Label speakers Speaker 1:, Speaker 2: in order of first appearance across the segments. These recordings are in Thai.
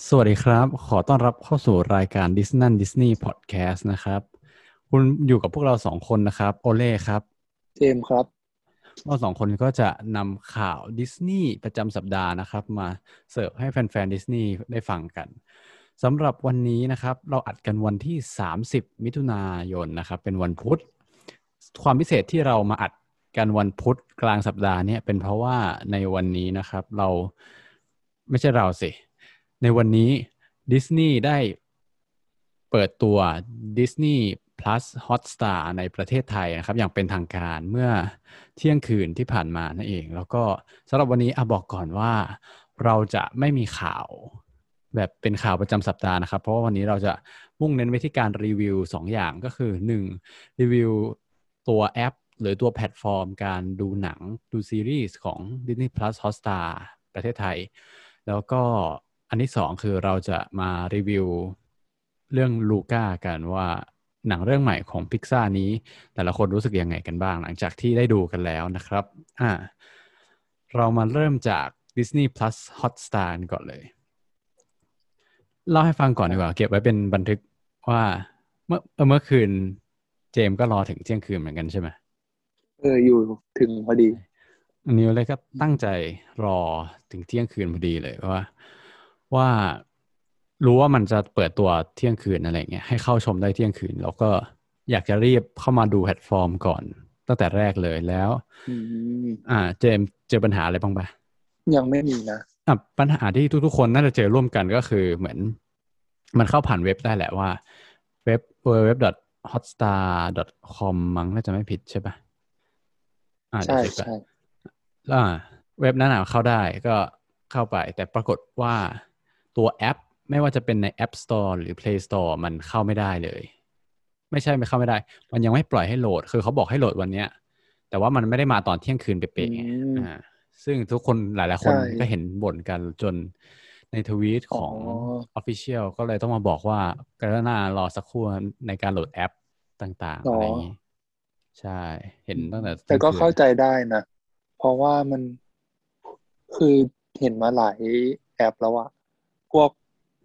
Speaker 1: สวัสดีครับ ขอต้อนรับเข้าสู่รายการ d i s n e y Disney Podcast นะครับ คุณอยู่กับพวกเราสองคนนะครับ โอเล่ครับ
Speaker 2: เจมส์ครับ
Speaker 1: เราสองคนก็จะนำข่าวดิสนีย์ประจำสัปดาห์นะครับ มาเสิร์ฟให้แฟนๆดิสนีย์ได้ฟังกันสำหรับวันนี้นะครับ เราอัดกันวันที่ 30 มิถุนายนนะครับ เป็นวันพุธ ความพิเศษที่เรามาอัดกันวันพุธกลางสัปดาห์เนี่ยเป็นเพราะว่าในวันนี้นะครับ เราไม่ใช่เราสิ ในวันนี้ดิสนีย์ได้เปิดตัว Disney Plus Hotstar ในประเทศไทยนะครับ อย่างเป็นทางการเมื่อเที่ยงคืนที่ผ่านมานั่นเอง แล้วก็สำหรับวันนี้อบอกก่อนว่าเราจะไม่มีข่าวแบบเป็นข่าวประจำสัปดาห์นะครับ เพราะว่าวันนี้เราจะมุ่งเน้นไปที่การรีวิว 2 อย่างก็คือ 1. รีวิวตัวแอป หรือตัวแพลตฟอร์ม การดูหนังดูซีรีส์ของ Disney Plus Hotstar ประเทศไทย แล้วก็ อันที่สองคือเราจะมารีวิวเรื่อง Luca กันว่าหนังเรื่องใหม่ของพิกซ่านี้ แต่ละคนรู้สึกยังไงกันบ้าง หลังจากที่ได้ดูกันแล้วนะครับอ่าเรามาเริ่มจาก Disney Plus Hotstar ก่อนเลย เล่าให้ฟังก่อนดีกว่า เก็บไว้เป็นบันทึกว่าเมื่อเมื่อคืนเจมก็รอถึงเที่ยงคืนเหมือนกันใช่ไหม
Speaker 2: เอออยู่ถึงพอดี
Speaker 1: อันนี้เลยก็ตั้งใจรอถึงเที่ยงคืนพอดีเลยว่า ว่ารู้ว่ามันจะเปิดตัวเที่ยงคืนอะไรเงี้ยให้เข้าชมได้เที่ยงคืน แล้วก็อยากจะรีบเข้ามาดูแพลตฟอร์มก่อน ตั้งแต่แรกเลยแล้วอ่า เจมเจอปัญหาอะไรบ้างปะ
Speaker 2: ยังไม่มีนะ
Speaker 1: อะปัญหาที่ทุกๆคนน่าจะเจอร่วมกันก็คือเหมือน มันเข้าผ่านเว็บได้แหละว่า เว็บ www.hotstar.com มั้งน่าจะไม่ผิดใช่ปะอ่า
Speaker 2: ใช่
Speaker 1: เดี๋ยวเช็คก่อน
Speaker 2: ใช่
Speaker 1: อ่าเว็บนั้นอะเข้าได้ก็เข้าไป แต่ปรากฏว่า ตัวแอป ไม่ว่าจะเป็นใน App Store หรือ Play Store มันเข้าไม่ได้เลย ไม่ใช่ไม่เข้าไม่ได้ มันยังไม่ปล่อยให้โหลด คือเขาบอกให้โหลดวันเนี้ย แต่ว่ามันไม่ได้มาตอนเที่ยงคืนเป๊ะๆไงอ่าซึ่งทุกคนหลาย ๆ คนก็เห็นบ่นกันจนในทวีตของ Official ก็เลยต้องมาบอกว่ากรุณารอสักครู่ในการโหลดแอปต่าง ๆ อะไรอย่างนี้ ใช่ เห็นตั้งแต่
Speaker 2: แต่ก็
Speaker 1: ที่ยงคืน
Speaker 2: เข้าใจได้นะ เพราะว่ามันคือเห็นมาหลายแอปแล้วอะ พวก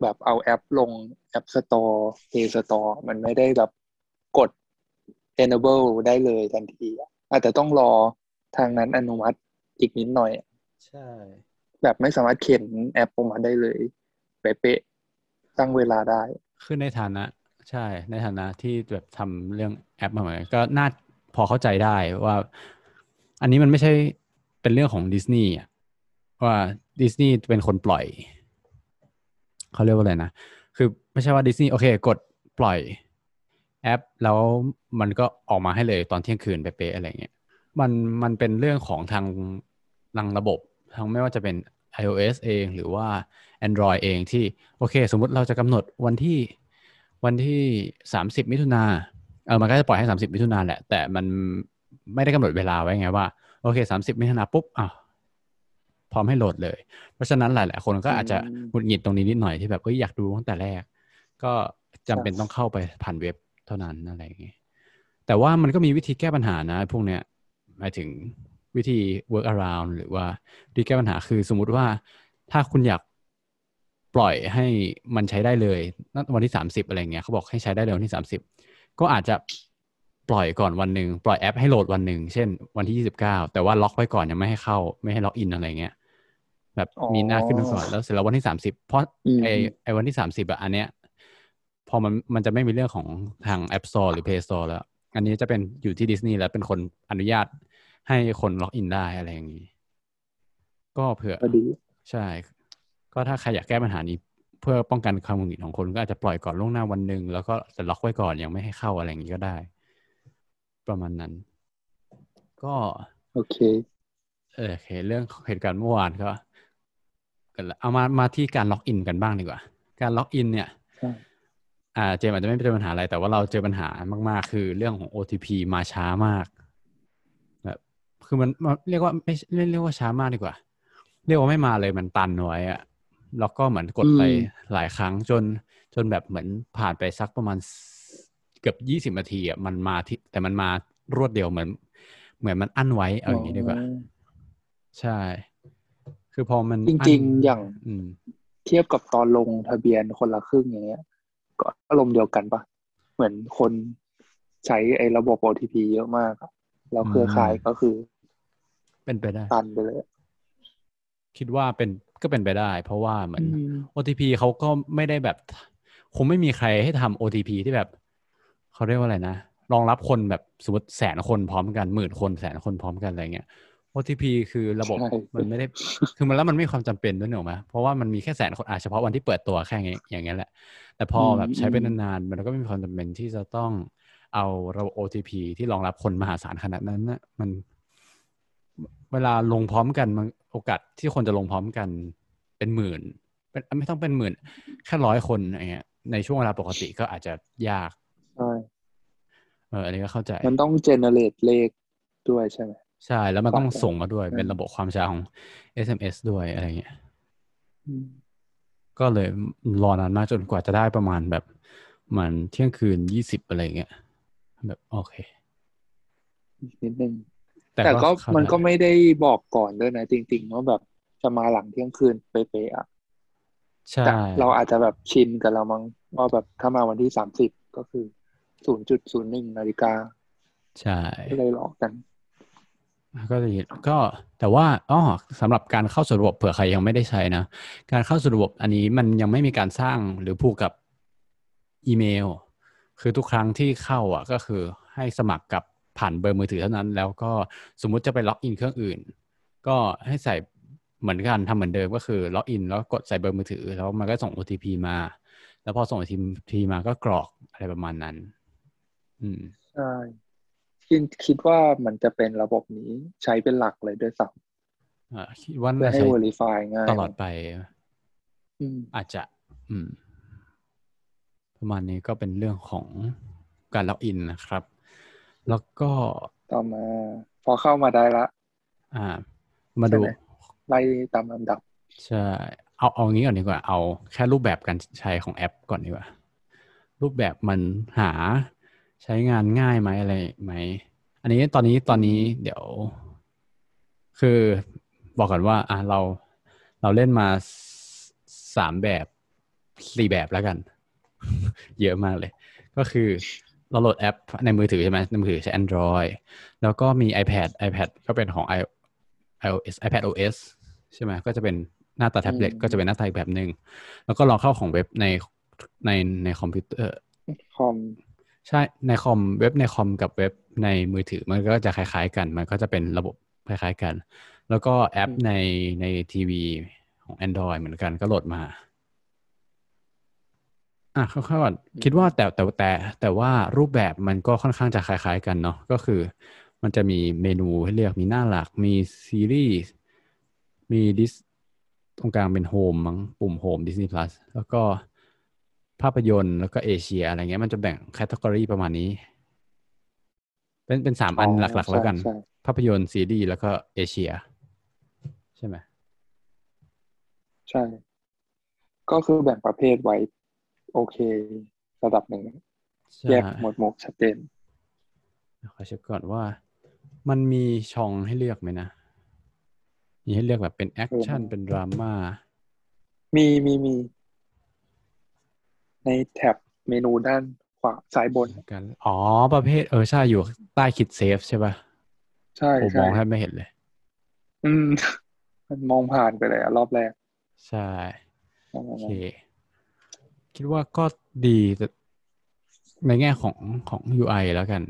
Speaker 2: แบบเอาแอปลง App Store Play Store มันไม่ได้แบบกด enable ได้เลยทันทีอะอาจจะต้องรอทางนั้นอนุมัติอีกนิดหน่อย
Speaker 1: ใช่
Speaker 2: แบบไม่สามารถเข็นแอปออกมาได้เลย เป๊ะๆตั้งเวลาได้
Speaker 1: คือในฐานะ ใช่ ในฐานะที่แบบทำเรื่องแอปมาเหมือนกันก็น่าพอเข้าใจได้ว่า อันนี้มันไม่ใช่เป็นเรื่องของดิสนีย์อะว่าดิสนีย์เป็นคนปล่อย เขาเรียกว่าอะไรนะ คือไม่ใช่ว่าดิสนีย์โอเค กดปล่อยแอป แล้วมันก็ออกมาให้เลยตอนเที่ยงคืนเป๊ะๆอะไรเงี้ยมันมันเป็นเรื่องของทางทางระบบทั้งไม่ว่าจะเป็น iOS เองหรือว่า Android เองที่โอเค สมมุติเราจะกำหนดวันที่วันที่สามสิบมิถุนาเออมันก็จะปล่อยให้สามสิบมิถุนาแหละ แต่มันไม่ได้กำหนดเวลาไว้ไงว่า โอเคสามสิบมิถุนาปุ๊บอ้าว พร้อมให้โหลดเลย เพราะฉะนั้นหลาย ๆ คนก็อาจจะ
Speaker 2: อืม
Speaker 1: หงุดหงิดตรงนี้นิดหน่อยที่แบบเอ้ยอยากดูตั้งแต่แรก ก็จำเป็น
Speaker 2: ใช่
Speaker 1: ต้องเข้าไปผ่านเว็บเท่านั้นอะไรอย่างเงี้ยแต่ว่ามันก็มีวิธีแก้ปัญหานะพวกเนี้ยหมายถึงวิธี work around หรือว่าวิธีแก้ปัญหาคือสมมุติว่าถ้าคุณอยากปล่อยให้มันใช้ได้เลยณวันที่สามสิบอะไรเงี้ยเขาบอกให้ใช้ได้เลยวันที่สามสิบก็อาจจะ ปล่อยก่อนวันหนึ่งปล่อยแอปให้โหลดวันหนึ่งเช่นวันที่ยี่สิบเก้าแต่ว่าล็อกไว้ก่อนยังไม่ให้เข้าไม่ให้ล็อกอินอะไรเงี้ยแบบ
Speaker 2: อ๋อ
Speaker 1: มีหน้าขึ้นมาก่อนแล้วเสร็จแล้ววันที่สามสิบเพราะ
Speaker 2: อืม
Speaker 1: ไอไอวันที่สามสิบอะอันเนี้ยพอมันมันจะไม่มีเรื่องของทาง App Store หรือ Play Store แล้ว อันนี้จะเป็นอยู่ที่ดิสนีย์แล้วเป็นคนอนุญาตให้คนล็อกอินได้อะไรอย่างนี้ ก็เผื่อ
Speaker 2: พอดี
Speaker 1: ใช่ ก็ถ้าใครอยากแก้ปัญหานี้ เพื่อป้องกันความหงุดหงิดของคนก็อาจจะปล่อยก่อนล่วงหน้าวันหนึ่งแล้วก็จะล็อกไว้ก่อนยังไม่ให้เข้าอะไรอย่างนี้ก็ได้ ประมาณนั้น ก็
Speaker 2: โอเค
Speaker 1: เออโอเค เรื่องเหตุการณ์เมื่อวานก็กันละเอามามาที่การล็อกอินกันบ้างดีกว่า การล็อกอินเนี่ย
Speaker 2: ใช่
Speaker 1: อ่าเจมส์อาจจะไม่เจอปัญหาอะไร แต่ว่าเราเจอปัญหามาก ๆ คือเรื่องของ OTP มาช้ามากแบบคือมันมันเรียกว่าไม่ไม่เรียกว่าช้ามากดีกว่า เรียกว่าไม่มาเลยมันตันไว้อะแล้วก็เหมือนกดไป
Speaker 2: อืม
Speaker 1: หลายครั้งจนจนแบบเหมือนผ่านไปสักประมาณ เกือบยี่สิบนาทีอะมันมาที่แต่มันมารวดเดียวเหมือน เหมือนมันอั้นไว้เอาอย่างนี้ดีกว่า ใช่ คือพอมัน
Speaker 2: จริงๆอย่าง
Speaker 1: อืม
Speaker 2: เทียบกับตอนลงทะเบียนคนละครึ่งอย่างเงี้ย ก็อารมณ์เดียวกันปะเหมือนคนใช้ไอ้ระบบ OTP เยอะมากอะแล้วเครือข่ายก็คือ
Speaker 1: เป็นไปได้
Speaker 2: ตันไปเลย
Speaker 1: คิดว่าเป็นก็เป็นไปได้ เพราะว่าเหมือน
Speaker 2: อืม
Speaker 1: OTP เขาก็ไม่ได้แบบ คงไม่มีใครให้ทำ OTP ที่แบบ เขาเรียกว่าอะไรนะรองรับคนแบบสมมติแสนคนพร้อมกันหมื่นคนแสนคนพร้อมกันอะไรเงี้ย OTP คือระบบ
Speaker 2: ใช่
Speaker 1: มันไม่ได้คือมันแล้วมันไม่มีความจำเป็นด้วยหนูไหมเพราะว่ามันมีแค่แสนคนอาเฉพาะวันที่เปิดตัวแค่อย่างเงี้ยอย่างเงี้ยแหละ แต่พอแบบใช้ไปนานๆมันก็ไม่มีความจำเป็นที่จะต้องเอาระบบ OTP ที่รองรับคนมหาศาลขนาดนั้นนะมัน เวลาลงพร้อมกันมันโอกาสที่คนจะลงพร้อมกันเป็นหมื่นเป็นไม่ต้องเป็นหมื่นแค่ร้อยคนอย่างเงี้ยในช่วงเวลาปกติก็อาจจะยาก
Speaker 2: ใช่
Speaker 1: เอออันนี้ก็เข้าใจ
Speaker 2: มันต้องเจเนเรตเลขด้วยใช่ไหม
Speaker 1: ใช่ แล้วมันต้อง
Speaker 2: ฝากไว้
Speaker 1: ส่งมาด้วย
Speaker 2: อืม
Speaker 1: เป็นระบบความช้าของ SMS ด้วยอะไรเงี้ย
Speaker 2: อืม
Speaker 1: ก็เลยรอนานมากจนกว่าจะได้ประมาณแบบเหมันเที่ยงคืนยี่สิบอะไรเงี้ยแบบโอเค
Speaker 2: อีกนิดนึง
Speaker 1: แต่
Speaker 2: แต่ก็
Speaker 1: เข้า
Speaker 2: มันก็
Speaker 1: ได้
Speaker 2: ไม่ได้บอกก่อนด้วยนะจริงๆว่าแบบจะมาหลังเที่ยงคืนเป๊ะๆอะ
Speaker 1: ใช่
Speaker 2: แต่เราอาจจะแบบชินกับเรามั้งว่าแบบถ้ามาวันที่สามสิบก็คือ ศูนย์จุดศูนย์หนึ่งนาฬิกา
Speaker 1: ใช่
Speaker 2: ก็เลยหลอกกัน
Speaker 1: ก็จะเห็นก็แต่ว่าอ๋อสำหรับการเข้าสู่ระบบเผื่อใครยังไม่ได้ใช้นะ การเข้าสู่ระบบอันนี้มันยังไม่มีการสร้างหรือผูกกับอีเมล คือทุกครั้งที่เข้าอะ ก็คือให้สมัครกับผ่านเบอร์มือถือเท่านั้น แล้วก็สมมุติจะไป login เครื่องอื่น ก็ให้ใส่เหมือนกันทำเหมือนเดิมก็คือ login แล้วกดใส่เบอร์มือถือ แล้วมันก็ส่ง OTP มา แล้วพอส่ง OTP มาก็กรอกอะไรประมาณนั้นอืม
Speaker 2: ใช่คิดคิดว่ามันจะเป็นระบบนี้ใช้เป็นหลักเลยด้วยซ้ำ
Speaker 1: อ่าคิดว่า
Speaker 2: น่าเพื่อให้
Speaker 1: ใช้
Speaker 2: verify ง่าย
Speaker 1: ตลอดไป
Speaker 2: อืม
Speaker 1: อาจจะ อืม ประมาณนี้ก็เป็นเรื่องของการล็อกอินนะครับ แล้วก็
Speaker 2: ต่อมา พอเข้ามาได้ละ
Speaker 1: อ่า มาดู
Speaker 2: ใช่ไหมไล่ตามลำดับ
Speaker 1: ใช่ เอาเอางี้ก่อนดีกว่า เอาแค่รูปแบบการใช้ของแอปก่อนดีกว่า รูปแบบมันหา ใช้งานง่ายไหมอะไรไหม อันนี้ตอนนี้ตอนนี้เดี๋ยว คือบอกก่อนว่า อะเราเราเล่นมาสสามแบบสี่แบบแล้วกัน เยอะมากเลย ก็คือเราโหลดแอปในมือถือใช่ไหมในมือถือใช้ Android แล้วก็มี iPad iPad ก็เป็นของ i iOS iPad OS ใช่ไหมก็จะเป็นหน้าตาแท็บเล็ต
Speaker 2: อืม
Speaker 1: ก็จะเป็นหน้าตาอีกแบบหนึ่งแล้วก็ลองเข้าของเว็บในในในคอมพิวเตอร์
Speaker 2: คอม
Speaker 1: ใช่ในคอมเว็บในคอมกับเว็บในมือถือมันก็จะคล้าย ๆ กัน มันก็จะเป็นระบบคล้าย ๆ กัน แล้วก็แอป
Speaker 2: อืม
Speaker 1: ในในทีวีของ Android เหมือนกันก็โหลดมาอะคร่าวๆก่อนคิดว่าแต่แต่แต่แต่ว่ารูปแบบมันก็ค่อนข้างจะคล้าย ๆ กันเนาะก็คือ มันจะมีเมนูให้เลือกมีหน้าหลักมีซีรีส์มีดิสตรงกลางเป็นโฮมมั้งปุ่มโฮม Disney Plus แล้วก็ ภาพยนตร์แล้วก็เอเชียอะไรเงี้ยมันจะแบ่ง category ประมาณนี้ เป็นเป็นสามอัน
Speaker 2: อ๋อ
Speaker 1: หลัก ๆ แล้วกัน
Speaker 2: ใช่ใช่
Speaker 1: ภาพยนตร์ซีรีส์แล้วก็เอเชีย ใช่ไหม
Speaker 2: ใช่ ก็คือแบ่งประเภทไว้ โอเค ระดับหนึ่ง
Speaker 1: ใช่
Speaker 2: แยกหมวดหมู่ชัดเจน
Speaker 1: ขอเช็คก่อนว่า มันมีช่องให้เลือกไหมนะมีให้เลือกแบบเป็นแอคชั่น
Speaker 2: เออ
Speaker 1: เป็นดราม่า
Speaker 2: มีมีมี ในแท็บเมนูด้านขวาซ้ายบน
Speaker 1: กันอ๋อ ประเภทเออใช่อยู่ใต้คิดเซฟใช่ป่ะ
Speaker 2: ใช่
Speaker 1: ผมม
Speaker 2: ใช่
Speaker 1: องแทบไม่เห็นเลย
Speaker 2: อืม มันมองผ่านไปเลยอะรอบแรก
Speaker 1: ใช่โอเคคิดว่าก็ดีแต่ในแง่ของของ UI แล้วกัน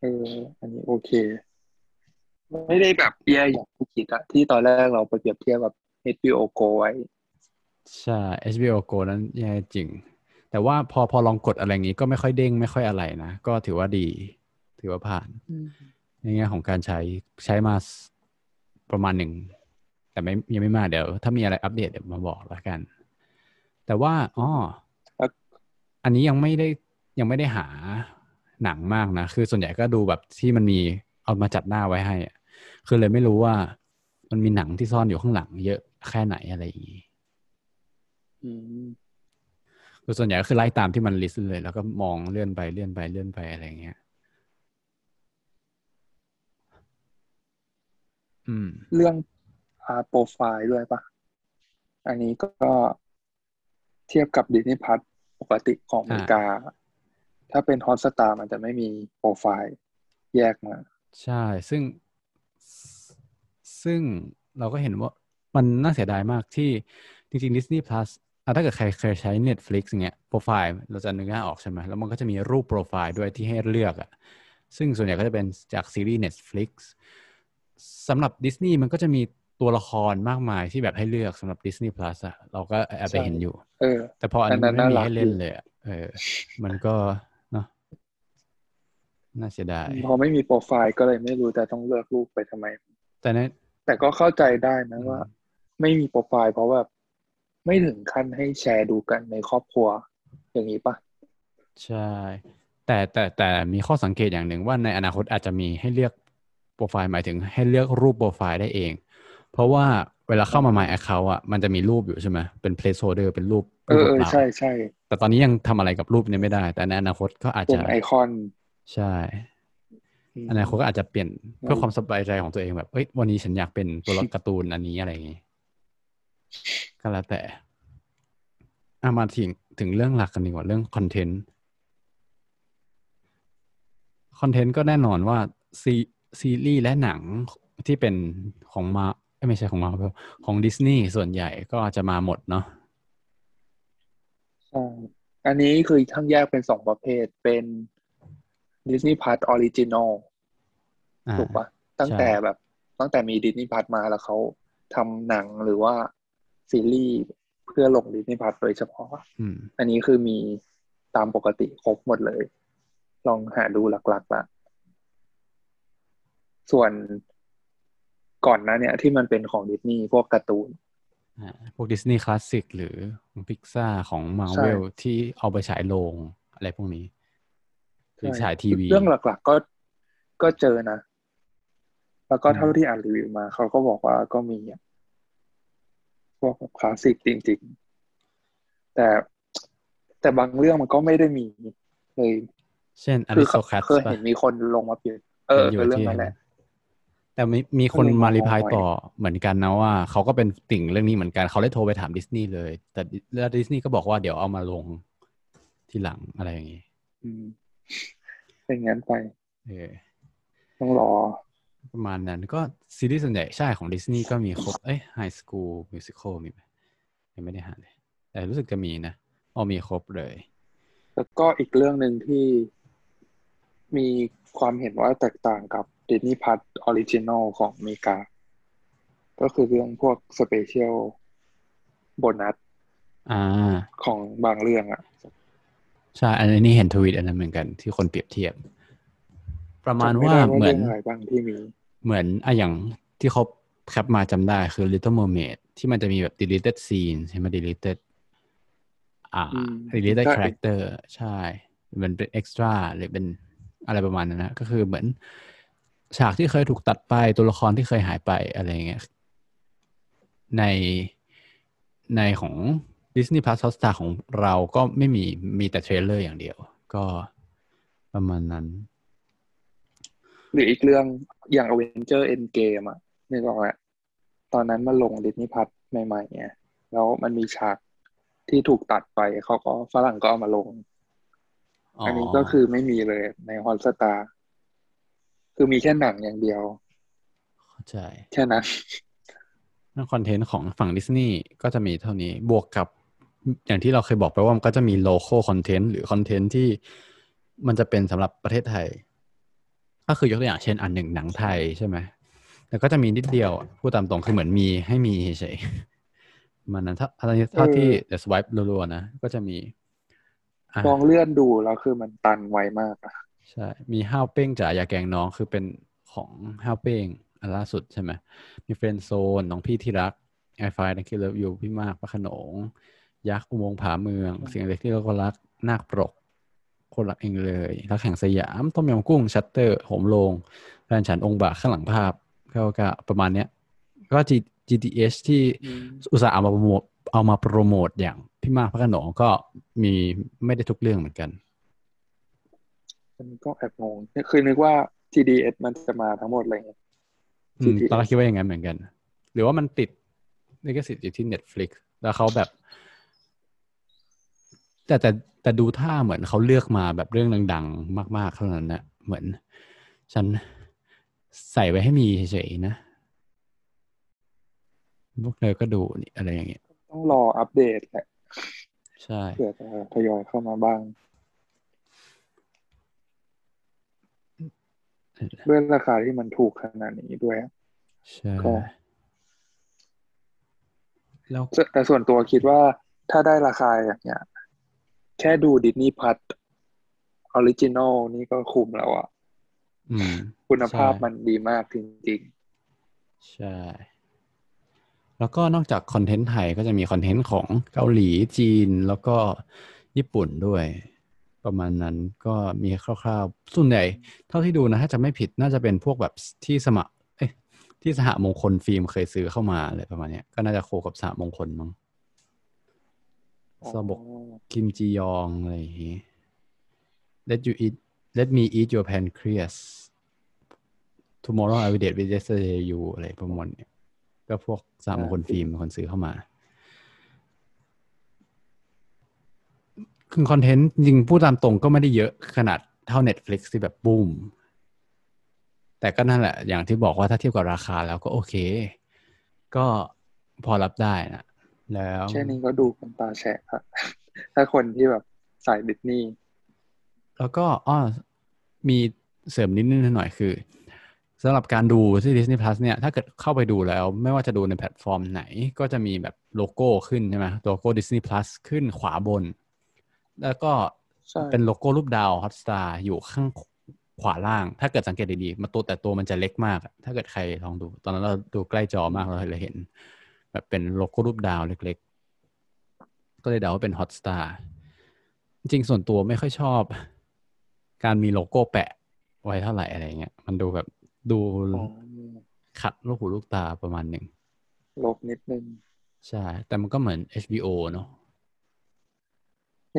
Speaker 2: เออ อันนี้โอเค ไม่ได้แบบแย่อย่างที่คิดอะที่ตอนแรกเราไปเปรียบเทียบกับ HBO Go ไว้
Speaker 1: ใช่ HBO Go นั้นแย่จริง แต่ว่าพอพอลองกดอะไรอย่างนี้ก็ไม่ค่อยเด้งไม่ค่อยอะไรนะ ก็ถือว่าดี ถือว่าผ่านในแง่ของการใช้ใช้มาประมาณหนึ่ง แต่ไม่ยังไม่มากเดี๋ยว ถ้ามีอะไรอัปเดตเดี๋ยวมาบอกแล้วกัน แต่ว่าอ๋อ
Speaker 2: ครับ
Speaker 1: อันนี้ยังไม่ได้ยังไม่ได้หาหนังมากนะ คือส่วนใหญ่ก็ดูแบบที่มันมีเอามาจัดหน้าไว้ให้อะคือเลยไม่รู้ว่ามันมีหนังที่ซ่อนอยู่ข้างหลังเยอะแค่ไหนอะไรอย่างนี้
Speaker 2: อืม
Speaker 1: คือส่วนใหญ่ก็คือไล่ตามที่มัน list เลย แล้วก็มองเลื่อนไปเลื่อนไปเลื่อนไปอะไรอย่างเงี้ย อืม
Speaker 2: เรื่อง art profile ด้วยปะอันนี้ก็เทียบกับดิสนีย์พัทปกติของอเมริกา ถ้าเป็นฮอตสตาร์มันจะไม่มีโปรไฟล์แยกมา
Speaker 1: ใช่ ซึ่ง ซึ่งเราก็เห็นว่ามันน่าเสียดายมากที่จริงๆ Disney Plus อะถ้าเกิดใครเคยใช้ Netflix อย่างเงี้ยโปรไฟล์เราจะนึกหน้าออกใช่ไหมแล้วมันก็จะมีรูปโปรไฟล์ด้วยที่ให้เลือกอะซึ่งส่วนใหญ่ก็จะเป็นจากซีรีส์ Netflix สำหรับ Disney มันก็จะมีตัวละครมากมายที่แบบให้เลือกสำหรับ Disney Plus อะเราก็แอบไปเห็นอยู่
Speaker 2: เออ
Speaker 1: แต่พออัน
Speaker 2: อันนั้
Speaker 1: นี้
Speaker 2: น
Speaker 1: ไม่มี
Speaker 2: น่ารัก
Speaker 1: ให้เล่น
Speaker 2: ดี
Speaker 1: เลยอะเออ มันก็เนาะน่าเสียดาย
Speaker 2: พอไม่มีโปรไฟล์ก็เลยไม่รู้จะต้องเลือกรูปไปทำไม
Speaker 1: แต่ใน
Speaker 2: แต่ก็เข้าใจได้นะ
Speaker 1: อืม
Speaker 2: ว่า ไม่มีโปรไฟล์เพราะว่า ไม่ถึงขั้นให้แชร์ดูกันในครอบครัวอย่างนี้ปะ
Speaker 1: ใช่ แต่แต่แต่มีข้อสังเกตอย่างหนึ่งว่าในอนาคตอาจจะมีให้เลือกโปรไฟล์หมายถึงให้เลือกรูปโปรไฟล์ได้เอง เพราะว่าเวลาเข้ามา My Account อะมันจะมีรูปอยู่ใช่ไหมเป็น placeholder เป็นรูป
Speaker 2: เอ
Speaker 1: รูป
Speaker 2: อเออ
Speaker 1: เปล่า
Speaker 2: ใช่ใช่
Speaker 1: แต่ตอนนี้ยังทำอะไรกับรูปนี้ไม่ได้ แต่ในอนาคตก็อาจ
Speaker 2: เป็
Speaker 1: จะ
Speaker 2: นไอคอน
Speaker 1: ใช่
Speaker 2: อืม
Speaker 1: อนาคตก็อาจจะเปลี่ยนเพื่อ
Speaker 2: อืม
Speaker 1: ความสบายใจของตัวเองแบบเอ้ยวันนี้ฉันอยากเป็นตัวละการ์ตูนอันนี้อะไรอย่างงี้ ก็แล้วแต่อะมาถึงถึงเรื่องหลักกันดีกว่าเรื่องคอนเทนต์คอนเทนต์ก็แน่นอนว่าซีซีรีส์และหนังที่เป็นของมาเอ้ยไม่ใช่ของมาของดิสนีย์ส่วนใหญ่ก็จะมาหมดเนาะ
Speaker 2: ใช่อันนี้คือทั้งแยกเป็นสองประเภทเป็น Disney Plus Original
Speaker 1: อ่า
Speaker 2: ถูกปะตั้งแต่แบบ ตั้งแต่มี Disney Plus มาแล้วเขาทำหนังหรือว่า ซีรีส์เพื่อลง Disney Plus โดยเฉพาะ
Speaker 1: อืม
Speaker 2: อันนี้คือมีตามปกติครบหมดเลย ลองหาดูหลักๆละส่วนก่อนหน้าเนี่ยที่มันเป็นของดิสนีย์พวกการ์ตูน
Speaker 1: อ่าพวกดิสนีย์คลาสสิกหรือของพิกซาของมา
Speaker 2: ใช่
Speaker 1: เวลที่เอาไปฉายโรงอะไรพวกนี้หรือฉายทีวี
Speaker 2: เรื่องหลัก ๆ ก็ก็เจอนะ แล้วก็
Speaker 1: อืม
Speaker 2: เท่าที่อ่านรีวิวมา เขาก็บอกว่าก็มีอะ พวกคลาสสิกจริง ๆ แต่แต่บางเรื่องมันก็ไม่ได้มีเลย
Speaker 1: เช่นอ
Speaker 2: คื
Speaker 1: ริ
Speaker 2: อ
Speaker 1: สโตคัต
Speaker 2: เคยเห็นมีคนลงมาเปลี่ยนเออ
Speaker 1: อยู่
Speaker 2: คือเรื่อง
Speaker 1: ที่
Speaker 2: นั้นแหละ
Speaker 1: แต่มีมีคน
Speaker 2: ก็เลย
Speaker 1: มารี
Speaker 2: มอง
Speaker 1: พาย
Speaker 2: ไว้
Speaker 1: ต่อเหมือนกันนะว่าเขาก็เป็นติ่งเรื่องนี้เหมือนกันเขาเลยโทรไปถามดิสนีย์เลย แต่แล้วดิสนีย์ก็บอกว่าเดี๋ยวเอามาลงทีหลังอะไรอย่างงี้
Speaker 2: อืมเป็นงั้นไป
Speaker 1: เออ
Speaker 2: ต้องรอ
Speaker 1: ประมาณนั้นก็ซีรีส์ส่วนใหญ่ใช่ของดิสนีย์ก็มีครบ เอ้ย High School Musical มีไหมยังไม่ได้หาเลย แต่รู้สึกจะมีนะอ๋อมีครบเลย
Speaker 2: แล้วก็อีกเรื่องหนึ่งที่มีความเห็นว่าแตกต่างกับ Disney Plus Original ของอเมริกา ก็คือเรื่องพวก special bonus
Speaker 1: อ่า
Speaker 2: ของบางเรื่องอะ
Speaker 1: ใช่ อันนี้เห็นทวีตอันนั้นเหมือนกันที่คนเปรียบเทียบ ประมาณ
Speaker 2: จำไว่าได้
Speaker 1: เหมือน
Speaker 2: รื่องอะไรบ้างที่มี
Speaker 1: เหมือนอะอย่างที่เขาแคปมาจำได้คือ Little Mermaid ที่มันจะมีแบบ deleted scene ใช่ไหม deleted อ่า
Speaker 2: อืม
Speaker 1: deleted
Speaker 2: ก็
Speaker 1: character ใช่มันเป็น extra หรือเป็นอะไรประมาณนั้นนะ ก็คือเหมือน ฉากที่เคยถูกตัดไปตัวละครที่เคยหายไปอะไรเงี้ยในในของ Disney Plus Hotstar ของเราก็ไม่มีมีแต่ trailer อย่างเดียว ก็ประมาณนั้น
Speaker 2: หรืออีกเรื่องอย่าง Avenger Endgame อะนึกออกไหมตอนนั้นมาลง Disney Plus ใหม่ๆไงแล้วมันมีฉากที่ถูกตัดไปเขาก็ฝรั่งก็เอามาลง อันนี้ก็คือไม่มีเลยในฮอ t สตาร์คือมีแค่หนังอย่างเดียว
Speaker 1: เข้าใจ
Speaker 2: แค่นั้น
Speaker 1: เรื่องคอนเทนต์ของฝั่งดิสนีย์ก็จะมีเท่านี้บวกกับอย่างที่เราเคยบอกไปว่ามันก็จะมีโล c a l คอนเทนต์หรือคอนเทนต์ที่มันจะเป็นสำหรับประเทศไทย ก็คือยกตัวอย่างเช่นอันหนึ่งหนังไทยใช่ไหมแต่ก็จะมีนิดเดียวอะพูดตามตรงคือเหมือนมีให้มีเฉยๆมันนั้นถ้าถ้าเท่าที่เดี๋ยวสวายรัวๆนะ ก็จะมีอะ
Speaker 2: ลองเลื่อนดูแล้วคือมันตันไวมากอะ
Speaker 1: ใช่ มีห้าวเป้งจ๋ายาแกงน้องคือเป็นของห้าวเป้งอันล่าสุดใช่ไหมมี Friend Zone น้องพี่ที่รักไอฟายแต๊งกิ้วเลิฟยู้พี่มากพระโขนง ยักษ์อุโมงค์ผาเมืองสิ่งเล็กเล็กที่เรียกว่ารักนาคปรก คนรักเองเลยรักแห่งสยามต้มยำกุ้งชัตเตอร์โหมโรงแฟนฉันองค์บากข้างหลังภาพก็กะประมาณเนี้ยก็ G GTH ที่อุตส่าห์เอามาโปรโมทเอามาโปรโมทอย่างพี่มากพระโขนงก็มีไม่ได้ทุกเรื่องเหมือนกัน
Speaker 2: มันก็แอบงงคือนึกว่า TDS มันจะมาทั้งหมดเลยไง
Speaker 1: อืม
Speaker 2: GTS
Speaker 1: ตอนแรกคิดว่าอย่างนั้นเหมือนกัน หรือว่ามันติดลิขสิทธิ์อยู่ที่ Netflix แล้วเขาแบบ แต่แต่แต่ดูท่าเหมือนเขาเลือกมาแบบเรื่องดัง ๆ มากๆเท่านั้นนะเหมือน ฉันใส่ไว้ให้มีเฉยๆนะ พวกเธอก็ดูนี่อะไรอย่างเงี้ย
Speaker 2: ต้องรออัปเดตแหละ
Speaker 1: ใช่
Speaker 2: เผื่อจะทยอยเข้ามาบ้าง ด้วยราคาที่มันถูกขนาดนี้ด้วย
Speaker 1: ใช่
Speaker 2: ก็
Speaker 1: แล้ว
Speaker 2: แต่ส่วนตัวคิดว่าถ้าได้ราคาอย่างเงี้ย แค่ดู Disney Plus Original นี่ก็คุ้มแล้วอะ
Speaker 1: อืม
Speaker 2: คุณภาพ
Speaker 1: ใช่
Speaker 2: มันดีมากจริง
Speaker 1: ใช่ แล้วก็นอกจากคอนเทนต์ไทยก็จะมีคอนเทนต์ของเกาหลีจีนแล้วก็ญี่ปุ่นด้วย ประมาณนั้นก็มีคร่าวๆ ส่วนใหญ่เท่าที่ดูนะถ้าจะไม่ผิดน่าจะเป็นพวกแบบที่สมัครเอ๊ะที่สหมงคลฟิล์มเคยซื้อเข้ามาอะไรประมาณเนี้ยก็น่าจะโคกับสหมงคลมั้ง
Speaker 2: ๆ
Speaker 1: ซอบกคิมจียอง อะไรอย่างงี้ Let you eat Let me eat your pancreas Tomorrow I will date with yesterday you อะไรประมาณเนี้ยก็พวกสามคนฟิล์มคนซื้อเข้ามาคือคอนเทนต์จริงพูดตามตรงก็ไม่ได้เยอะขนาดเท่า Netflix ที่แบบบูม แต่ก็นั่นแหละ อย่างที่บอกว่าถ้าเทียบกับราคาแล้วก็โอเค ก็พอรับได้นะ แล้ว
Speaker 2: แค่นี้ก็ดูเป็นตาแฉะอะถ้าคนที่แบบสายดิสนีย์
Speaker 1: แล้วก็อ้อมีเสริมนิดนึงหน่อยคือสำหรับการดูที่ Disney Plus เนี่ย ถ้าเกิดเข้าไปดูแล้ว ไม่ว่าจะดูในแพลตฟอร์มไหน ก็จะมีแบบโลโก้ขึ้นใช่ไหมโลโก้ Disney Plus ขึ้นขวาบน แล้วก็
Speaker 2: ใช่
Speaker 1: เป็นโลโก้รูปดาว Hotstar อยู่ข้างขวาล่าง ถ้าเกิดสังเกตดีๆมาตัวแต่ตัวมันจะเล็กมากอะถ้าเกิดใครลองดู ตอนนั้นเราดูใกล้จอมากเราเลยเห็น แบบเป็นโลโก้รูปดาวเล็กๆ ก็เลยเดาว่าเป็น Hotstar จริงๆส่วนตัวไม่ค่อยชอบ การมีโลโก้แปะไว้เท่าไหร่อะไรเงี้ย มันดูแบบดู
Speaker 2: อ๋อ
Speaker 1: ขัดลูกหูลูกตาประมาณหนึ่ง
Speaker 2: ลบนิดนึง
Speaker 1: ใช่ แต่มันก็เหมือน HBO เนอะ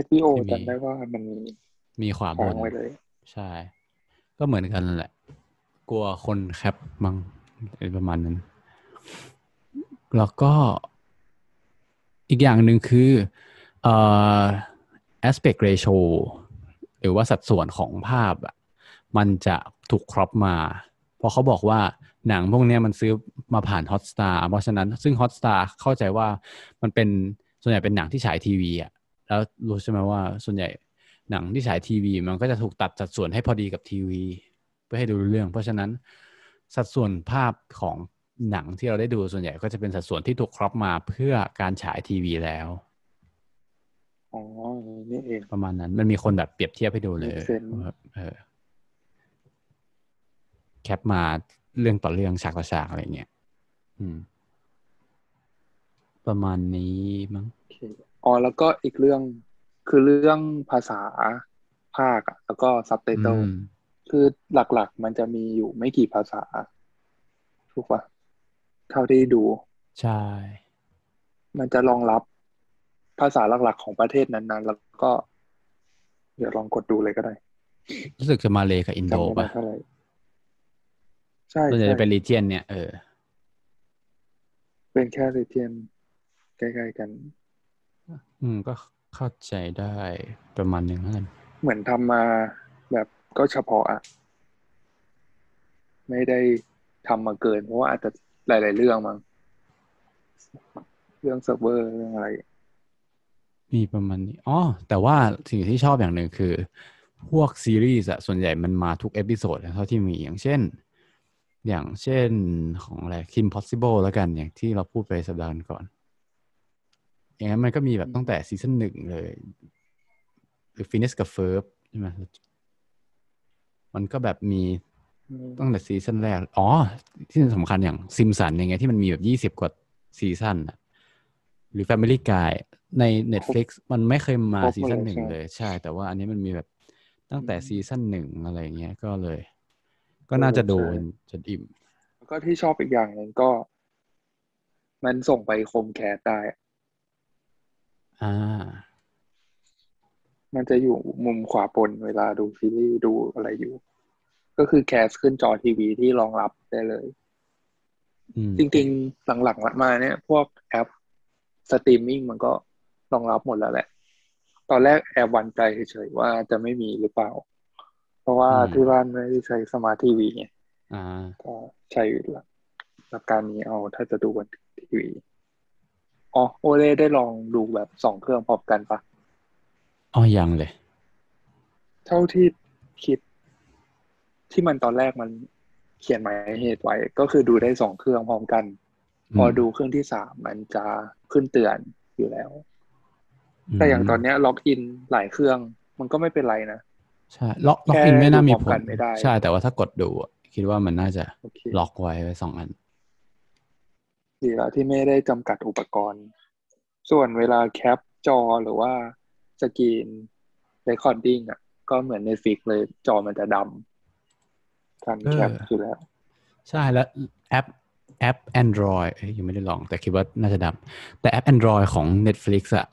Speaker 2: HBO
Speaker 1: ที่มี
Speaker 2: จำได้ว่ามันมี
Speaker 1: มีขวาบ
Speaker 2: ค้าง
Speaker 1: น
Speaker 2: ไว้เลย
Speaker 1: ใช่ ก็เหมือนกันนั่นแหละ กลัวคนแคปมั้งอะไรประมาณนั้น แล้วก็อีกอย่างหนึ่งคือเอ่อ aspect ratio หรือว่าสัดส่วนของภาพอะมันจะถูกครอปมา เพราะเขาบอกว่าหนังพวกนี้มันซื้อมาผ่าน Hotstar เพราะฉะนั้นซึ่ง Hotstar เข้าใจว่ามันเป็นส่วนใหญ่เป็นหนังที่ฉายทีวีอะแล้วรู้ใช่ไหมว่าส่วนใหญ่หนังที่ฉายทีวี มันก็จะถูกตัดสัดส่วนให้พอดีกับทีวี เพื่อให้ดูเรื่อง เพราะฉะนั้นสัดส่วนภาพของ หนังที่เราได้ดูส่วนใหญ่ก็จะเป็นสัดส่วนที่ถูกครอปมาเพื่อการฉายทีวีแล้ว
Speaker 2: อ๋ออย่างนี้นี่เอง
Speaker 1: ประมาณนั้น มันมีคนแบบเปรียบเทียบให้ดูเลย
Speaker 2: Make sense
Speaker 1: ว่าแบบเออแคปมาเรื่องต่อเรื่องฉากต่อฉากอะไรเงี้ยอืม ประมาณนี้มั้ง
Speaker 2: โอเคอ๋อแล้วก็อีกเรื่องคือเรื่องภาษาภาคอะแล้วก็ซับไตเติล
Speaker 1: อืม
Speaker 2: คือหลักๆ มันจะมีอยู่ไม่กี่ภาษา ถูกปะ เท่าที่ดู
Speaker 1: ใช่
Speaker 2: มันจะรองรับภาษาหลักๆของประเทศนั้นๆ แล้วก็ เดี๋ยวลองกดดูเลยก็ได้
Speaker 1: รู้สึกจะมาเลกับอินโด
Speaker 2: จำไม่ได้
Speaker 1: ป่ะ
Speaker 2: เท่าไหร่ใช่
Speaker 1: ส่วนใหญ่
Speaker 2: ใช่
Speaker 1: จะเป็นรีเจียนเนี่ยเออ
Speaker 2: เป็นแค่เรเทียนใกล้ๆกัน
Speaker 1: อืมก็เข้าใจได้ประมาณหนึ่งแล้วกัน
Speaker 2: เหมือนทำมาแบบก็เฉพาะอะไม่ได้ทำมาเกิน เพราะว่าอาจจะ หลาย ๆ เรื่องมั้งเรื่องเซิร์ฟเวอร์เรื่องอะไร
Speaker 1: มีประมาณนี้อ๋อแต่ว่าสิ่งที่ชอบอย่างหนึ่งคือ พวกซีรีส์อะส่วนใหญ่มันมาทุก episode เท่าที่มีอย่างเช่น อย่างเช่นของอะไร Kim Possible แล้วกันอย่างที่เราพูดไปสัปดาห์ก่อนอย่างนั้นมันก็มีแบบตั้งแต่ซีซั่นหนึ่งเลย หรือ Phineas กับ Ferb ใช่ไหมมันก็แบบมี
Speaker 2: อืม
Speaker 1: ตั้งแต่ซีซั่นแรก อ๋อ ที่สำคัญอย่างซิมสันอย่างเงี้ยที่มันมีแบบยี่สิบ20กว่าซีซั่นอะหรือ Family Guy ใน Netflix มันไม่เคยมา
Speaker 2: ครบหมด
Speaker 1: ซีซั่นหนึ่ง
Speaker 2: เลยใช่
Speaker 1: เลย ใช่ แต่ว่าอันนี้มันมีแบบตั้งแต่
Speaker 2: อืม
Speaker 1: ซีซั่นหนึ่งอะไรเงี้ยก็เลย ก็น่าจะโดน
Speaker 2: ใช่
Speaker 1: จนอิ่ม
Speaker 2: แล้วก็ที่ชอบอีกอย่างหนึ่งก็ มันส่งไป Chromecast ได้
Speaker 1: อ่า
Speaker 2: มันจะอยู่มุมขวาบนเวลาดูซีรีส์ดูอะไรอยู่ ก็คือ cast ขึ้นจอทีวีที่รองรับได้เลย
Speaker 1: อืม
Speaker 2: จริงๆ หลังๆมาเนี่ย พวกแอปสตรีมมิ่งมันก็รองรับหมดแล้วแหละ ตอนแรกแอบหวั่นใจเฉยๆว่าจะไม่มีหรือเปล่า เพราะว่า
Speaker 1: อืม
Speaker 2: ที่บ้านไม่ได้ใช้สมาร์ททีวีไง
Speaker 1: อ่า
Speaker 2: ก็ใช้หลักหลักการนี้เอาถ้าจะดูบนทีวี อ๋อ โอเล่ได้ลองดูแบบสองเครื่องพร้อมกันปะ
Speaker 1: อ๋อยังเลย
Speaker 2: เท่าที่คิด ที่มันตอนแรกมันเขียนหมายเหตุไว้ ก็คือดูได้สองเครื่องพร้อมกัน พอดูเครื่องที่สามมันจะขึ้นเตือนอยู่แล้ว แต่อย่างตอนเนี้ยล็อกอินหลายเครื่อง มันก็ไม่เป็นไรนะ
Speaker 1: ใช่ล็อกล็อก
Speaker 2: แค่
Speaker 1: อินไม่น่ามี
Speaker 2: ดูพร้
Speaker 1: ผ
Speaker 2: อมกั
Speaker 1: ล
Speaker 2: นไม่ได้
Speaker 1: ใช่ แต่ว่าถ้ากดดูอะคิดว่ามันน่าจะ
Speaker 2: โอเค
Speaker 1: ล็อกไว้ไว้สองอัน
Speaker 2: ดีแล้วที่ไม่ได้จำกัดอุปกรณ์ ส่วนเวลาแคปจอหรือว่าสกรีนเรคคอร์ดิ้งอะ ก็เหมือนในฟิกเลยจอมันจะดำการแคป
Speaker 1: เออ
Speaker 2: อยู่แล้ว
Speaker 1: ใช่แล้วแอปแอป Android เอ้ยยังไม่ได้ลอง แต่คิดว่าน่าจะดับ แต่แอป Android ของ Netflix อะ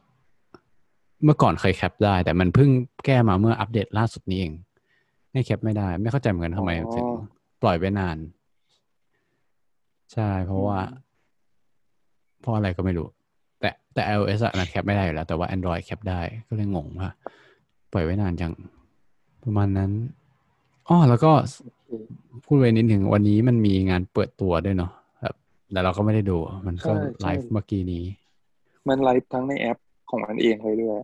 Speaker 1: เมื่อก่อนเคยแคปได้ แต่มันเพิ่งแก้มาเมื่ออัปเดตล่าสุดนี้เองให้แคปไม่ได้ ไม่เข้าใจเหมือนกันทำไม
Speaker 2: อ๋อ
Speaker 1: ถึงปล่อยไว้นาน ใช่ เพราะว่า เพราะอะไรก็ไม่รู้ แต่แต่ iOS อะมันแคปไม่ได้อยู่แล้ว แต่ว่า Android แคปได้ก็เลยงงว่า ปล่อยไว้นานจังประมาณนั้นอ๋อแล้วก็ พูดไว้นิดหนึ่งวันนี้มันมีงานเปิดตัวด้วยเนาะแบบแต่เราก็ไม่ได้ดู มันก็
Speaker 2: ใช่ใช่
Speaker 1: ไลฟ์เมื่อกี้นี้
Speaker 2: มันไลฟ์ทั้งในแอปของมันเองเลยด้วย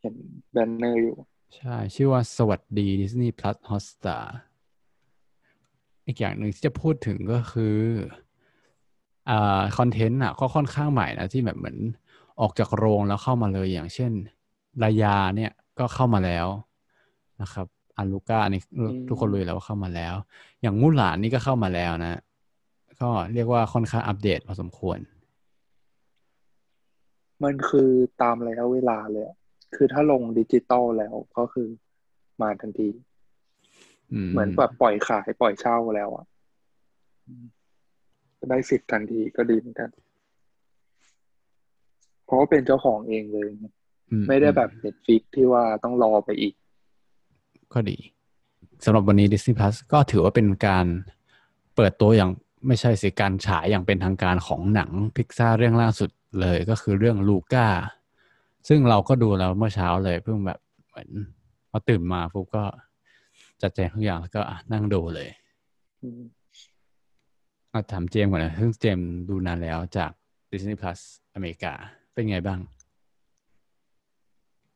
Speaker 2: เห็นแบนเนอร์อยู่
Speaker 1: ใช่ ชื่อว่าสวัสดี Disney Plus Hotstar อีกอย่างหนึ่งที่จะพูดถึงก็คืออ่าคอนเทนต์อะก็ค่อนข้างใหม่นะที่แบบเหมือนออกจากโรงแล้วเข้ามาเลยอย่างเช่นรายาเนี่ยก็เข้ามาแล้วนะครับ อันลูก้าอันนี้
Speaker 2: อืม
Speaker 1: ทุกคนรู้อยู่แล้วว่าเข้ามาแล้ว อย่างมู่หลานนี่ก็เข้ามาแล้วนะ ก็เรียกว่าค่อนข้างอัปเดตพอสมควร
Speaker 2: มันคือตามระยะเวลาเลยอะคือถ้าลงดิจิตอลแล้วก็คือมาทันที เหมือนแบบปล่อยขายปล่อยเช่าแล้วอะอืมก็ได้สิทธิ์ทันทีก็ดีเหมือนกันเพราะว่าเป็นเจ้าของเองเลย
Speaker 1: อื
Speaker 2: ไม่ได้แบบ Netflix ที่ว่าต้องรอไปอีก
Speaker 1: ก็ดีสำหรับวันนี้ Disney Plus ก็ถือว่าเป็นการเปิดตัวอย่างไม่ใช่สิการฉายอย่างเป็นทางการของหนังพิกซาเรื่องล่าสุดเลยก็คือเรื่องลูก้าซึ่งเราก็ดูแล้วเมื่อเช้าเลยเพิ่งแบบเหมือนพอตื่นมาปุ๊บก็จัดแจงทุกอย่างแล้วก็อะนั่งดูเลย
Speaker 2: อืม
Speaker 1: เอาถามเจมส์ก่อนนะซึ่งเจมส์ดูนานแล้วจาก Disney Plus อเมริกา เป็นไงบ้าง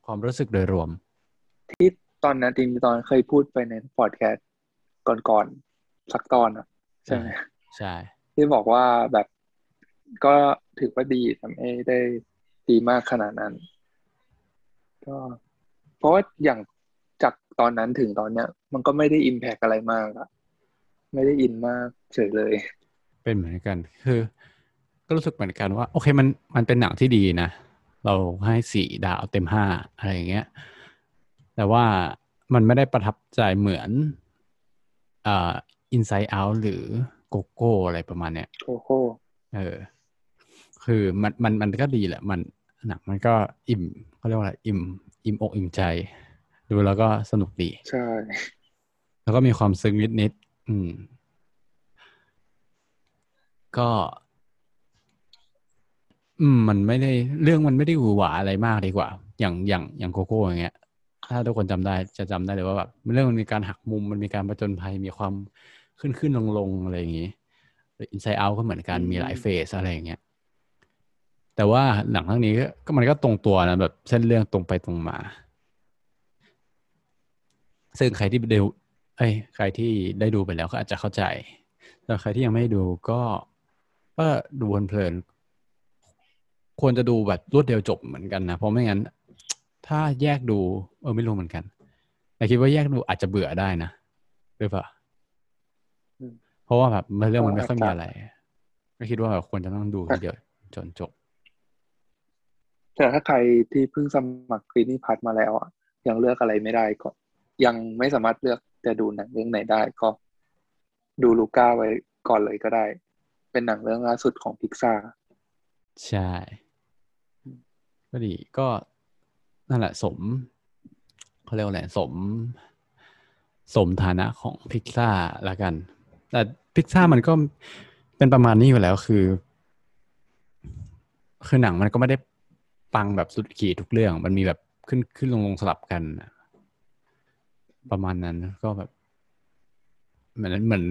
Speaker 1: ความรู้สึกโดยรวม
Speaker 2: ที่ ตอนนั้นจริงๆตอนเคยพูดไปในพอดแคสต์ก่อนๆสักตอนอะใช่ไหม
Speaker 1: ใช่
Speaker 2: ที่บอกว่าแบบก็ถือว่าดีแต่ไม่ได้ดีมากขนาดนั้น ก็เพราะว่าอย่างจากตอนนั้นถึงตอนเนี้ย มันก็ไม่ได้อิมแพกอะไรมากอะไม่ได้อินมากเฉยเลย
Speaker 1: เป็นเหมือนกัน คือ ก็รู้สึกเหมือนกันว่า โอเคมันมันเป็นหนังที่ดีนะ เราให้สี่ดาวเต็มห้าอะไรอย่างเงี้ย แต่ว่ามันไม่ได้ประทับใจเหมือนอ่า Inside Out หรือโกโก้อะไรประมาณเนี้ย
Speaker 2: โอ้โห
Speaker 1: เออ คือมันมันมันก็ดีแหละ มันหนังมันก็อิ่มเขาเรียกว่าอะไรอิ่ม อิ่มอกอิ่มใจ ดูแล้วก็สนุกดี
Speaker 2: ใช่
Speaker 1: แล้วก็มีความซึ้งนิดนิดๆอืม ก็ อืม มันไม่ได้เรื่องมันไม่ได้หวือหวาอะไรมากดีกว่า อย่างอย่างอย่างโกโก้อย่างเงี้ย ถ้าทุกคนจำได้จะจำได้เลยว่าแบบเรื่องมันมีการหักมุมมันมีการประจนภัยมีความขึ้นขึ้นลงลงอะไรอย่างงี้หรือ Inside Out ก็เหมือนกันมีหลายเฟสอะไรอย่างเงี้ยแต่ว่าหนังเรื่องนี้ก็ก็มันก็ตรงตัวนะแบบเส้นเรื่องตรงไปตรงมา ซึ่งใครที่ดูเอ้ยใครที่ได้ดูไปแล้วก็อาจจะเข้าใจแต่ใครที่ยังไม่ได้ดูก็ก็ดูเพลินๆควรจะดูแบบรวดเดียวจบเหมือนกันนะ เพราะไม่งั้น ถ้าแยกดู เออไม่รู้เหมือนกัน แต่คิดว่าแยกดูอาจจะเบื่อได้นะหรือเปล่า
Speaker 2: อืม
Speaker 1: เพราะว่าแบบเรื่องมัน
Speaker 2: ก็
Speaker 1: ไม่ค่อยมี
Speaker 2: อาจจะ
Speaker 1: อะไรก็คิดว่าแบบควรจะต้องดูทีเดียวจนจบ
Speaker 2: แต่ถ้าใครที่เพิ่งสมัครกรีนี่พัทมาแล้วอะยังเลือกอะไรไม่ได้ก็ ยังไม่สามารถเลือกจะดูหนังเรื่องไหนได้ก็ ดูลูก้าไว้ก่อนเลยก็ได้ เป็นหนังเรื่องล่าสุดของพิกซา
Speaker 1: ใช่ก็ดีก็ นั่นแหละสมเขาเรียกว่าอะไรสม สมฐานะของพิกซ่าละกัน แต่พิกซ่ามันก็เป็นประมาณนี้อยู่แล้วคือ คือหนังมันก็ไม่ได้ปังแบบสุดขีดทุกเรื่อง มันมีแบบขึ้นขึ้นลงลงสลับกัน ประมาณนั้นก็แบบเหมือนเหมือน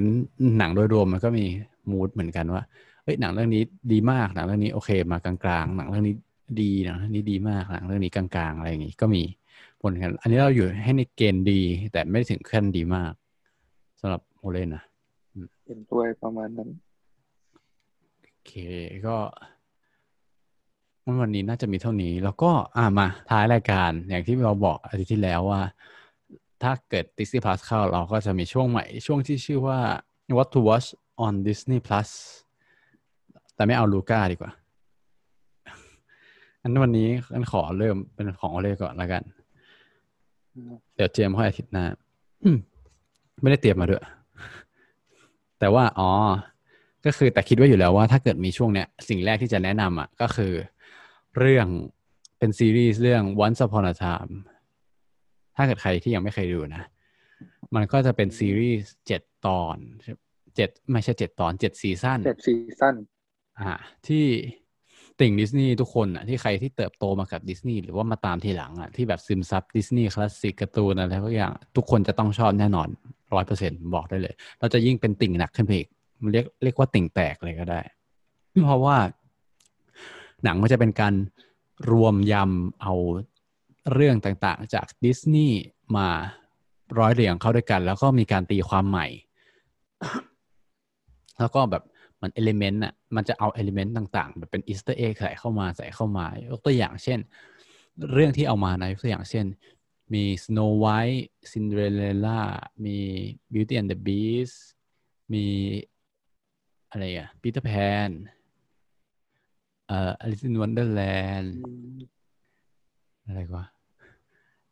Speaker 1: หนังโดยรวมมันก็มีมูดเหมือนกันว่าเฮ้ยหนังเรื่องนี้ดีมากหนังเรื่องนี้โอเค มากลางๆ หนังเรื่องนี้ ดีหนังเรื่องนี้ดีมากหนังเรื่องนี้กลางๆ อะไรอย่างงี้ก็มีผลกันอันนี้เราอยู่ให้ในเกณฑ์ดี แต่ไม่ถึงขั้นดีมากสำหรับโอเลนนะ
Speaker 2: เห็นด้วยประมาณนั้น
Speaker 1: โอเคก็วันนี้น่าจะมีเท่านี้ แล้วก็อ่ามาท้ายรายการอย่างที่เราบอกอาทิตย์ที่แล้วว่า ถ้าเกิด Disney Plus เข้าเราก็จะมีช่วงใหม่ ช่วงที่ชื่อว่า What to Watch on Disney Plus แต่ไม่เอาลูก้าดีกว่า อันวันนี้อันขอเริ่มเป็นของโอเล่ก่อนแล้วกัน เดี๋ยวเจมส์ค่อยอาทิตย์หน้าไม่ได้เตรียมมาด้วย แต่ว่าอ๋อ ก็คือแต่คิดไว้อยู่แล้วว่าถ้าเกิดมีช่วงเนี้ย สิ่งแรกที่จะแนะนำอะ ก็คือเรื่องเป็นซีรีส์เรื่อง Once Upon a Time ถ้าเกิดใครที่ยังไม่เคยดูนะ มันก็จะเป็นซีรีส์เจ็ดตอนเจ็ดไม่ใช่เจ็ดตอนเจ็ดซีซั่น
Speaker 2: เจ็ดซีซั่น
Speaker 1: อ่าที่ ติ่งดิสนีย์ทุกคนอะที่ใครที่เติบโตมากับดิสนีย์หรือว่ามาตามทีหลังอะที่แบบซึมซับดิสนีย์คลาสสิกการ์ตูนอะไรทุกอย่างทุกคนจะต้องชอบแน่นอนร้อยเปอร์เซ็นบอกได้เลย เราจะยิ่งเป็นติ่งหนักขึ้นไปอีกมันเรียกเรียกว่าติ่งแตกเลยก็ได้ เพราะว่า หนังมันจะเป็นการรวมยำเอาเรื่องต่างๆ จากดิสนีย์มาร้อยเรียงเข้าด้วยกัน แล้วก็มีการตีความใหม่ แล้วก็แบบ มัน element อะมันจะเอา element ต่างๆ แบบเป็น Easter egg ใส่เข้ามาใส่เข้ามายกตัวอย่างเช่น เรื่องที่เอามานะยกตัวอย่างเช่น มี Snow White Cinderella มี Beauty and the Beast มีอะไรอะ Peter Pan เอ่อ Alice in Wonderland อะไรกว่า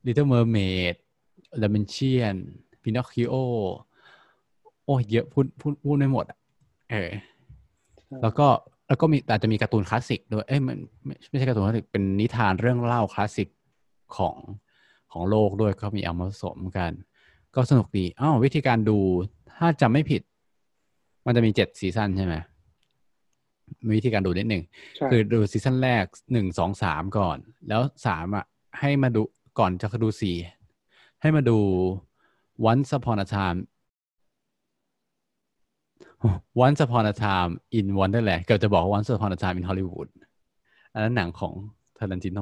Speaker 1: Little Mermaid d i m e n s i o n Pinocchio โอ้เยอะพูดพูดพูดไม่หมดอะเออ แล้วก็แล้วก็มีอาจจะมีการ์ตูนคลาสสิกด้วยเอ้ยมันไม่ไม่ใช่การ์ตูนคลาสสิกเป็นนิทานเรื่องเล่าคลาสสิกของของโลกด้วยก็มีเอามาผสมกัน ก็สนุกดีอ้าววิธีการดูถ้าจำไม่ผิด มันจะมีเจ็ดซีซั่นใช่ไหมมีวิธีการดูนิดหนึ่ง
Speaker 2: ใช่
Speaker 1: คือดูซีซั่นแรกหนึ่งสองสามก่อน แล้วสามอะให้มาดูก่อนจะดูสี่ให้มาดู Once Upon a Time Once Upon a Time in Wonderland เกือบจะบอกว่า Once Upon a Time in Hollywood อันนั้นหนังของทารันติโน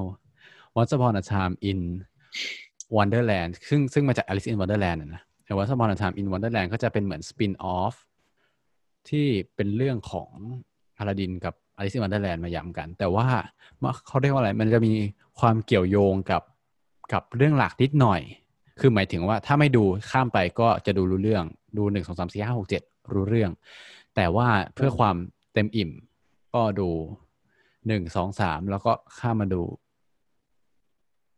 Speaker 1: Once Upon a Time in Wonderland ซึ่งซึ่งมาจาก Alice in Wonderland นะแต่ Once Upon a Time in Wonderland ก็จะเป็นเหมือน spin off ที่เป็นเรื่องของอลาดินกับ Alice in Wonderland มาย้ำกัน แต่ว่าเขาเรียกว่าอะไร มันจะมีความเกี่ยวโยงกับกับเรื่องหลักนิดหน่อย คือหมายถึงว่าถ้าไม่ดูข้ามไปก็จะดูรู้เรื่องดูหนึ่งสองสามสี่ห้าหกเจ็ด รู้เรื่อง แต่ว่าเพื่อความเต็มอิ่ม ก็ดูหนึ่งสองสามแล้วก็ข้ามมาดู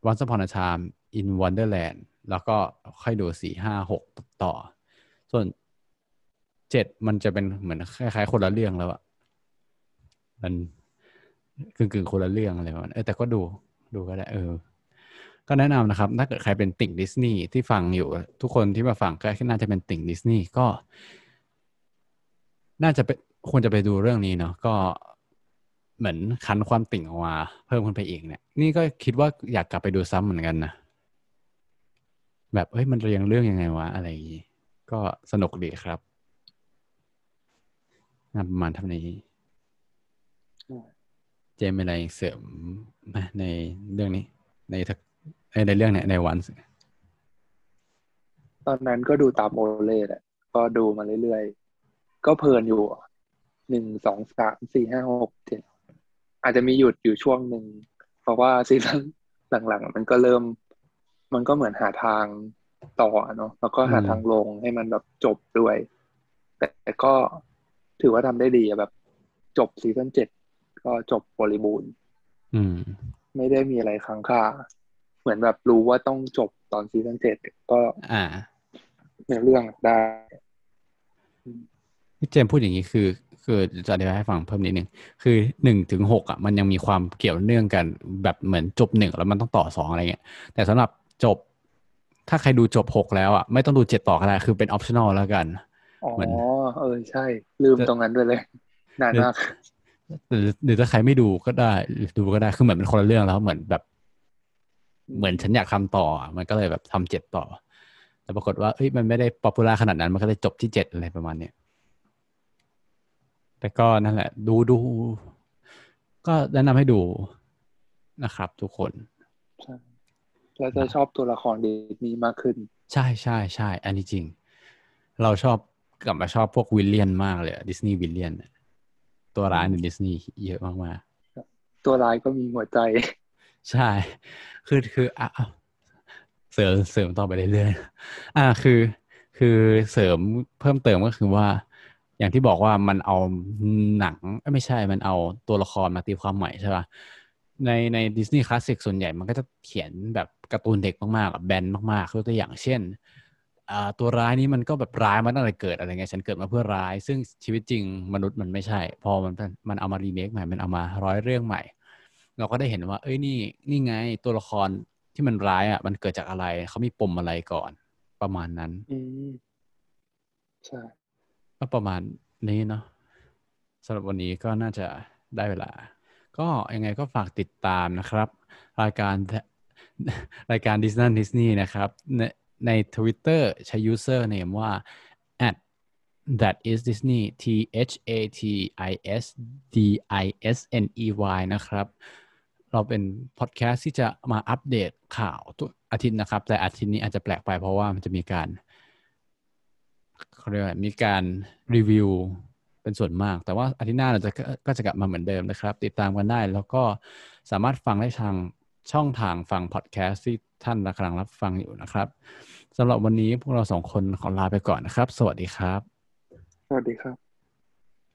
Speaker 1: Once Upon a Time in Wonderland แล้วก็ค่อยดูสี่ห้าหกต่อ ส่วนเจ็ดมันจะเป็นเหมือนคล้ายๆคนละเรื่องแล้วอะมันกึ่งๆคนละเรื่องอะไรประมาณเออแต่ก็ดูดูก็ได้เออ ก็แนะนำนะครับ ถ้าเกิดใครเป็นติ่งดิสนีย์ที่ฟังอยู่ ทุกคนที่มาฟังก็น่าจะเป็นติ่งดิสนีย์ก็ น่าจะเป็นควรจะไปดูเรื่องนี้เนาะก็เหมือนคันความติ่งออกมาเพิ่มขึ้นไปอีกเนี่ย นี่ก็คิดว่าอยากกลับไปดูซ้ำเหมือนกันนะแบบเฮ้ยมันเรียงเรื่องยังไงวะอะไรอย่างี้ก็สนุกดีครับนประมาณเท่านี้เจมส์มีอะไรเสริมในเรื่องนี้ในในในเรื่องเนี่ยในวัน
Speaker 2: ตอนนั้นก็ดูตามโอเล่แหละก็ดูมาเรื่อย ก็เพลินอยู่หนึ่งสองสามสี่ห้าหกเจ็ดอาจจะมีหยุดอยู่ช่วงหนึ่ง เพราะว่าซีซั่นหลังๆ มันก็เริ่ม มันก็เหมือนหาทางต่อเนาะแล้วก็หา
Speaker 1: อืม
Speaker 2: ทางลงให้มันแบบจบด้วย แต่ก็ถือว่าทำได้ดีอะแบบ จบซีซั่นเจ็ดก็จบบริบูรณ์
Speaker 1: อืม
Speaker 2: ไม่ได้มีอะไรค้างคาเหมือนแบบรู้ว่าต้องจบตอนซีซั่นเจ็ดก็
Speaker 1: อ่า
Speaker 2: ในเรื่องได้
Speaker 1: ที่เจมส์พูดอย่างนี้คือ คือจะอธิบายให้ฟังเพิ่มนิดนึงคือหนึ่งถึงหกอะมันยังมีความเกี่ยวเนื่องกันแบบเหมือนจบหนึ่งแล้วมันต้องต่อสองอะไรเงี้ย แต่สำหรับจบ ถ้าใครดูจบหกแล้วอะไม่ต้องดูเจ็ดต่อก็ได้คือเป็น optional แล้วกัน
Speaker 2: อ๋อ
Speaker 1: เหมือน
Speaker 2: เออใช่ ลืมตรงนั้นไปเลยนานมาก
Speaker 1: หรือหรือถ้าใครไม่ดูก็ได้หรือดูก็ได้คือเหมือนเป็นคนละเรื่องแล้วเหมือนแบบ เหมือนฉันอยากทำต่อ มันก็เลยแบบทำเจ็ดต่อ แต่ปรากฏว่าเอ้ยมันไม่ได้ป๊อปปูล่าขนาดนั้นมันก็เลยจบที่เจ็ดอะไรประมาณเนี้ย แต่ก็นั่นแหละ ดูดู ก็แนะนำให้ดูนะครับ ทุกคน
Speaker 2: ใช่แล้วจะชอบตัวละครดิสนีย์มากขึ้น
Speaker 1: ใช่ใช่ใช่อันนี้จริง เราชอบกลับมาชอบพวก villain มากเลย Disney villain ตัวร้ายในดิสนีย์เยอะมากๆ
Speaker 2: ตัวร้ายก็มีหัวใจ
Speaker 1: ใช่ คือคืออะอะเสริมเสริมต่อไปเรื่อยๆอ่าคือ คือเสริมเพิ่มเติมก็คือว่า อย่างที่บอกว่ามันเอาหนังไม่ใช่มันเอาตัวละครมาตีความใหม่ใช่ป่ะในในดิสนีย์คลาสสิกส่วนใหญ่มันก็จะเขียนแบบการ์ตูนเด็กมากๆแบนมากๆยกตัวอย่างเช่นตัวร้ายนี้มันก็แบบร้ายมาตั้งแต่เกิดอะไรเงี้ยฉันเกิดมาเพื่อร้าย ซึ่งชีวิตจริงมนุษย์มันไม่ใช่ พอมันมันเอามารีเมคใหม่มันเอามาร้อยเรื่องใหม่ เราก็ได้เห็นว่า เอ้ยนี่นี่ไงตัวละครที่มันร้ายอะ มันเกิดจากอะไรเขามีปมอะไรก่อนประมาณนั้น
Speaker 2: อืมใช่
Speaker 1: ก็ประมาณนี้เนาะสำหรับวันนี้ก็น่าจะได้เวลา ก็ยังไงก็ฝากติดตามนะครับ รายการรายการดิสนีย์ดิสนีย์นะครับในใน Twitter ใช้ user name ว่า at that is Disney T H A T I S D I S N E Y นะครับ เราเป็นพอดแคสต์ที่จะมาอัปเดตข่าวทุกอาทิตย์นะครับ แต่อาทิตย์นี้อาจจะแปลกไปเพราะว่ามันจะมีการ เขาเรียกว่ามีการรีวิวเป็นส่วนมาก แต่ว่าอาทิตย์หน้าเราจะก็จะกลับมาเหมือนเดิมนะครับ ติดตามกันได้แล้วก็สามารถฟังได้ทางช่องทางฟังพอดแคสต์ที่ท่านกำลังรับฟังอยู่นะครับสำหรับวันนี้พวกเราสองคนขอลาไปก่อนนะครับ สวัสดีครับ
Speaker 2: สวัสดีครับ